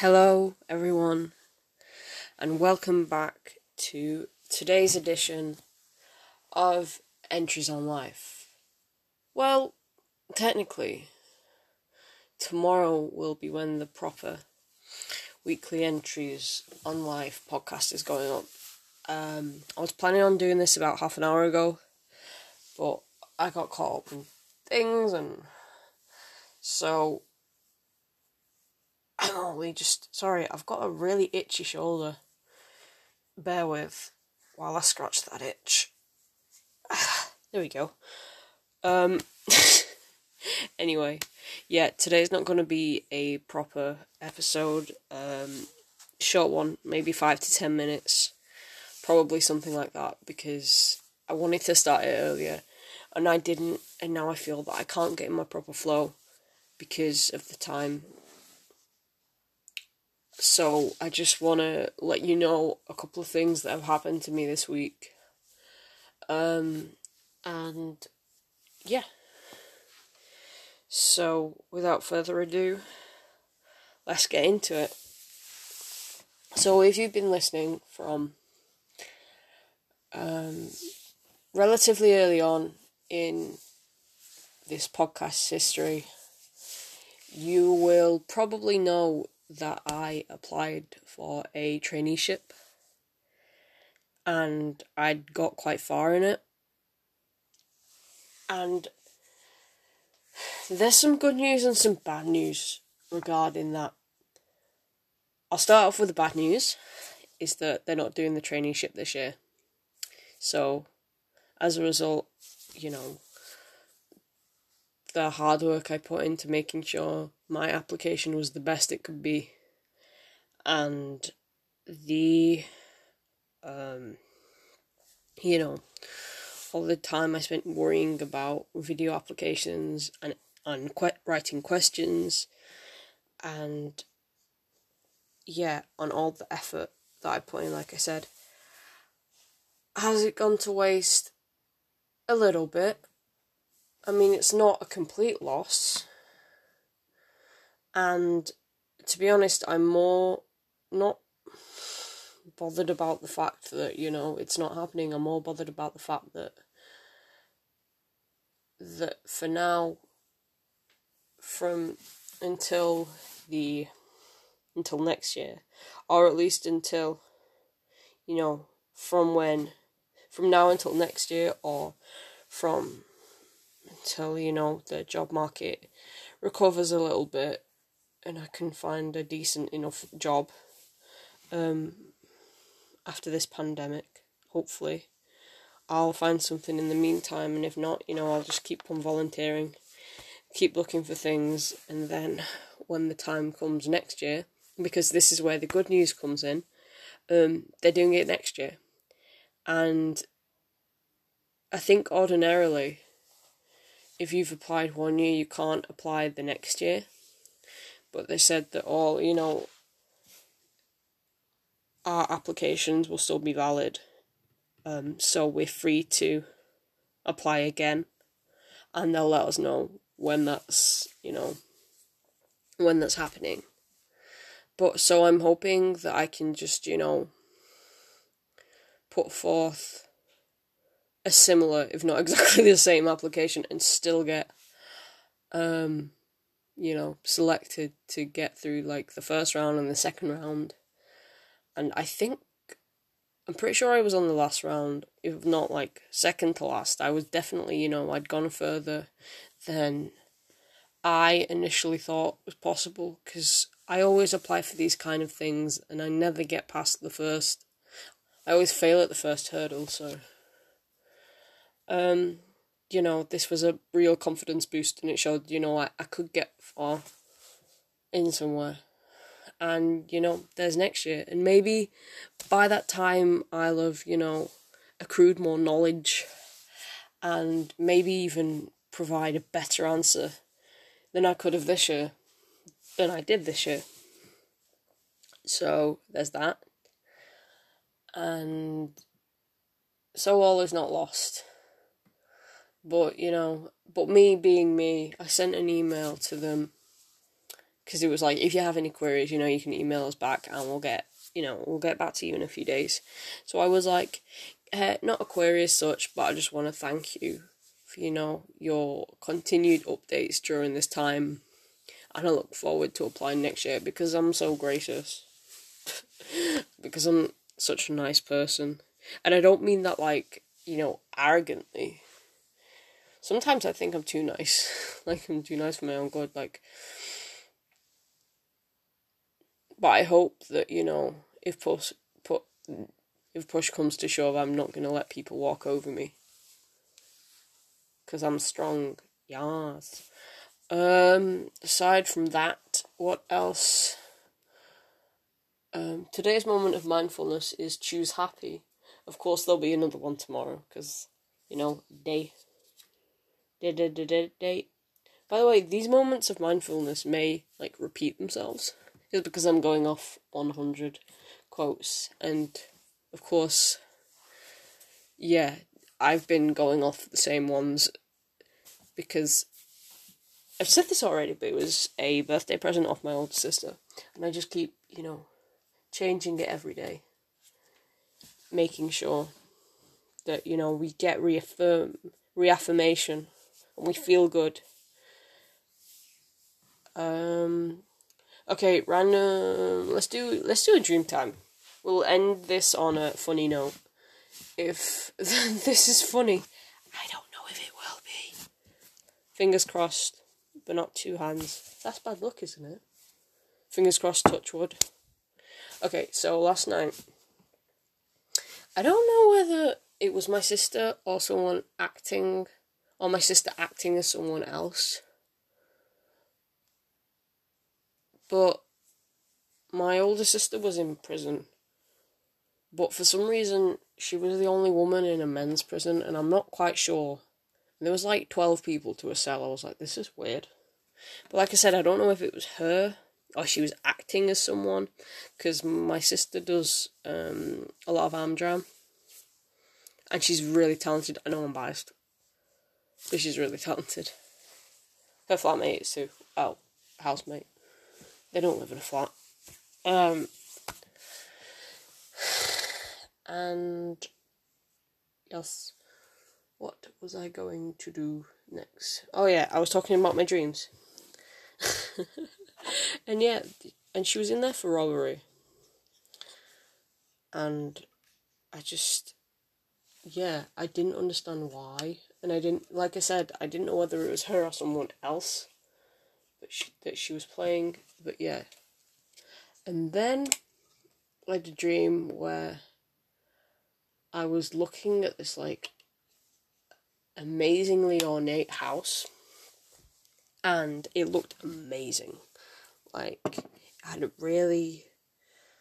Hello, everyone, and welcome back to today's edition of Entries on Life. Well, technically, tomorrow will be when the proper weekly Entries on Life podcast is going up. Um, I was planning on doing this about half an hour ago, but I got caught up in things, and so we just sorry, I've got a really itchy shoulder. Bear with while I scratch that itch. there we go. Um anyway, yeah, today's not gonna be a proper episode. Um short one, maybe five to ten minutes. Probably something like that because I wanted to start it earlier and I didn't and now I feel that I can't get in my proper flow because of the time so I just want to let you know a couple of things that have happened to me this week. Um, and yeah. So without further ado, let's get into it. So if you've been listening from um, relatively early on in this podcast's history, you will probably know that I applied for a traineeship and I'd got quite far in it. And there's some good news and some bad news regarding that. I'll start off with the bad news is that they're not doing the traineeship this year. So, as a result, you know, the hard work I put into making sure my application was the best it could be, and the, um, you know, all the time I spent worrying about video applications and and writing questions, and yeah, on all the effort that I put in, like I said, has it gone to waste? A little bit. I mean, it's not a complete loss and to be honest, I'm more not bothered about the fact that, you know, it's not happening. I'm more bothered about the fact that that for now from until the until next year or at least until you know from when from now until next year or from until you know the job market recovers a little bit and I can find a decent enough job um, after this pandemic, hopefully. I'll find something in the meantime, and if not, you know, I'll just keep on volunteering, keep looking for things, and then when the time comes next year, because this is where the good news comes in, um, they're doing it next year. And I think ordinarily, if you've applied one year, you can't apply the next year. But they said that all you know our applications will still be valid. Um, so we're free to apply again and they'll let us know when that's you know when that's happening. But so i'm hoping that i can just you know put forth a similar if not exactly the same application and still get um you know, selected to get through like the first round and the second round. And I think I'm pretty sure I was on the last round, if not like second to last. I was definitely, you know, I'd gone further than I initially thought was possible because I always apply for these kind of things and I never get past the first. I always fail at the first hurdle, so um you know, this was a real confidence boost and it showed, you know, I, I could get far in somewhere. And, you know, there's next year. And maybe by that time I'll have, you know, accrued more knowledge and maybe even provide a better answer than I could have this year, than I did this year. So there's that. And so all is not lost. But, you know, but me being me, I sent an email to them because it was like if you have any queries, you know, you can email us back and we'll get you know we'll get back to you in a few days. So I was like, uh, not a query as such, but I just want to thank you for you know your continued updates during this time, and I look forward to applying next year because I'm so gracious, because I'm such a nice person, and I don't mean that like you know arrogantly. Sometimes I think I'm too nice, like I'm too nice for my own good, like but I hope that you know if push put if push comes to shove, I'm not gonna let people walk over me because I'm strong. Yes. Um. Aside from that, what else? Um. Today's moment of mindfulness is choose happy. Of course, there'll be another one tomorrow because you know day. By the way, these moments of mindfulness may like repeat themselves is because I'm going off 100 quotes. And of course, yeah, I've been going off the same ones because I've said this already, but it was a birthday present off my older sister. And I just keep, you know, changing it every day, making sure that, you know, we get reaffirm, reaffirmation we feel good. Um, Okay, random. Let's do let's do a dream time. We'll end this on a funny note. If this is funny, I don't know if it will be. Fingers crossed, but not two hands. That's bad luck, isn't it? Fingers crossed, touch wood. Okay, so last night, I don't know whether it was my sister or someone acting, or my sister acting as someone else. But my older sister was in prison. But for some reason, she was the only woman in a men's prison, and I'm not quite sure. And there was like 12 people to a cell. I was like, this is weird. But like I said, I don't know if it was her or she was acting as someone, because my sister does um, a lot of Amdram. And she's really talented. I know I'm biased. But she's really talented. Her flatmate is too. Oh, housemate. They don't live in a flat. Um, and yes, what was I going to do next? Oh yeah, I was talking about my dreams. and yeah, and she was in there for robbery. And I just, yeah, I didn't understand why. And I didn't, like I said, I didn't know whether it was her or someone else that she, that she was playing but yeah. And then I had a dream where I was looking at this like amazingly ornate house and it looked amazing. Like it had a really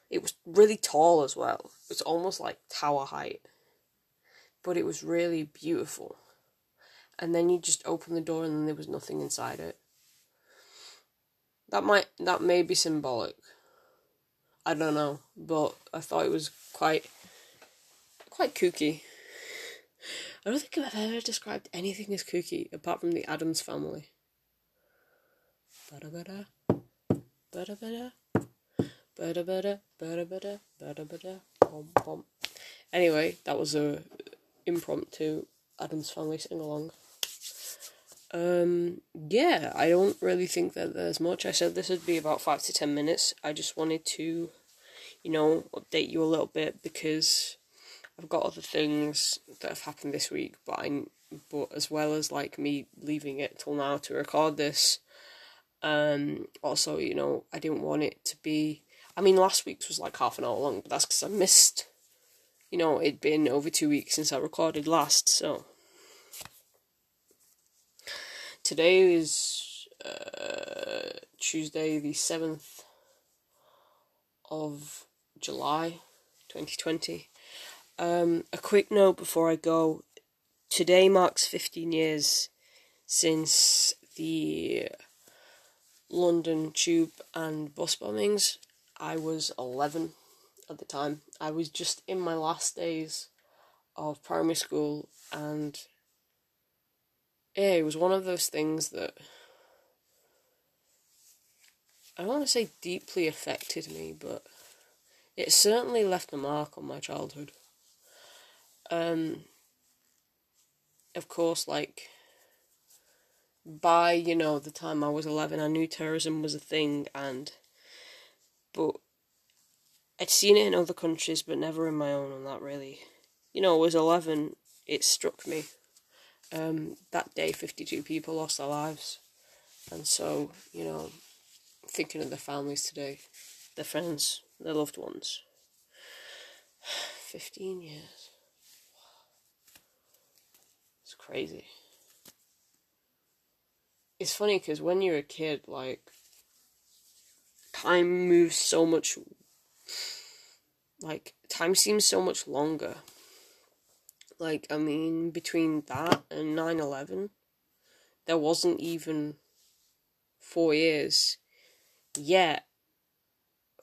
it was really tall as well. It was almost like tower height. But it was really beautiful. And then you just open the door and there was nothing inside it. That might that may be symbolic. I don't know, but I thought it was quite quite kooky. I don't think I've ever described anything as kooky apart from the Addams family. Ba-da-ba-da, ba-da-ba-da, ba-da-ba-da, ba-da-ba-da, ba-da-ba-da, bom Anyway, that was a impromptu Addams family sing along. Um, yeah, I don't really think that there's much. I said this would be about five to ten minutes. I just wanted to, you know, update you a little bit because I've got other things that have happened this week, but I, but as well as like me leaving it till now to record this, um, also, you know, I didn't want it to be. I mean, last week's was like half an hour long, but that's because I missed. You know, it'd been over two weeks since I recorded last, so today is uh, Tuesday, the 7th of July 2020. Um, a quick note before I go today marks 15 years since the London tube and bus bombings. I was 11 at the time. I was just in my last days of primary school and yeah, it was one of those things that I want to say deeply affected me, but it certainly left a mark on my childhood. Um, of course, like by you know the time I was eleven, I knew terrorism was a thing, and but I'd seen it in other countries, but never in my own, and that really, you know, I was eleven. It struck me. Um, that day, fifty-two people lost their lives, and so you know, thinking of the families today, their friends, their loved ones. Fifteen years. It's crazy. It's funny because when you're a kid, like, time moves so much. Like, time seems so much longer. Like, I mean, between that and 9 11, there wasn't even four years. Yet,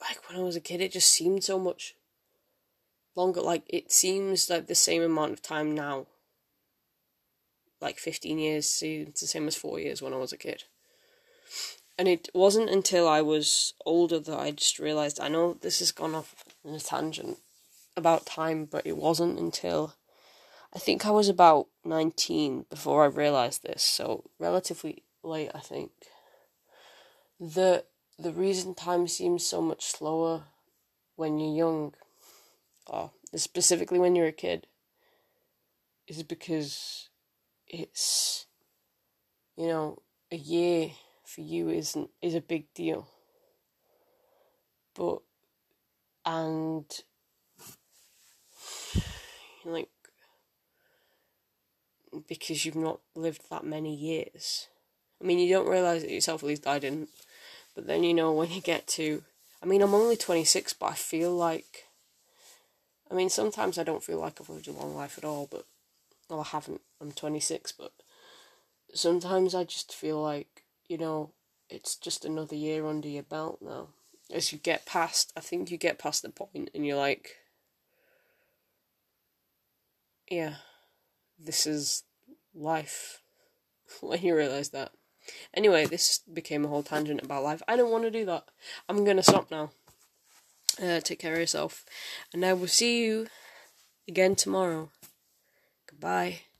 like, when I was a kid, it just seemed so much longer. Like, it seems like the same amount of time now like 15 years, it's the same as four years when I was a kid. And it wasn't until I was older that I just realised, I know this has gone off on a tangent about time, but it wasn't until I think I was about 19 before I realised this, so relatively late, I think. The, the reason time seems so much slower when you're young, or specifically when you're a kid, is because it's you know a year for you isn't is a big deal but and like because you've not lived that many years i mean you don't realize it yourself at least i didn't but then you know when you get to i mean i'm only 26 but i feel like i mean sometimes i don't feel like i've lived a long life at all but well, I haven't. I'm 26, but sometimes I just feel like, you know, it's just another year under your belt now. As you get past, I think you get past the point and you're like, yeah, this is life. when you realise that. Anyway, this became a whole tangent about life. I don't want to do that. I'm going to stop now. Uh, take care of yourself. And I will see you again tomorrow. Goodbye.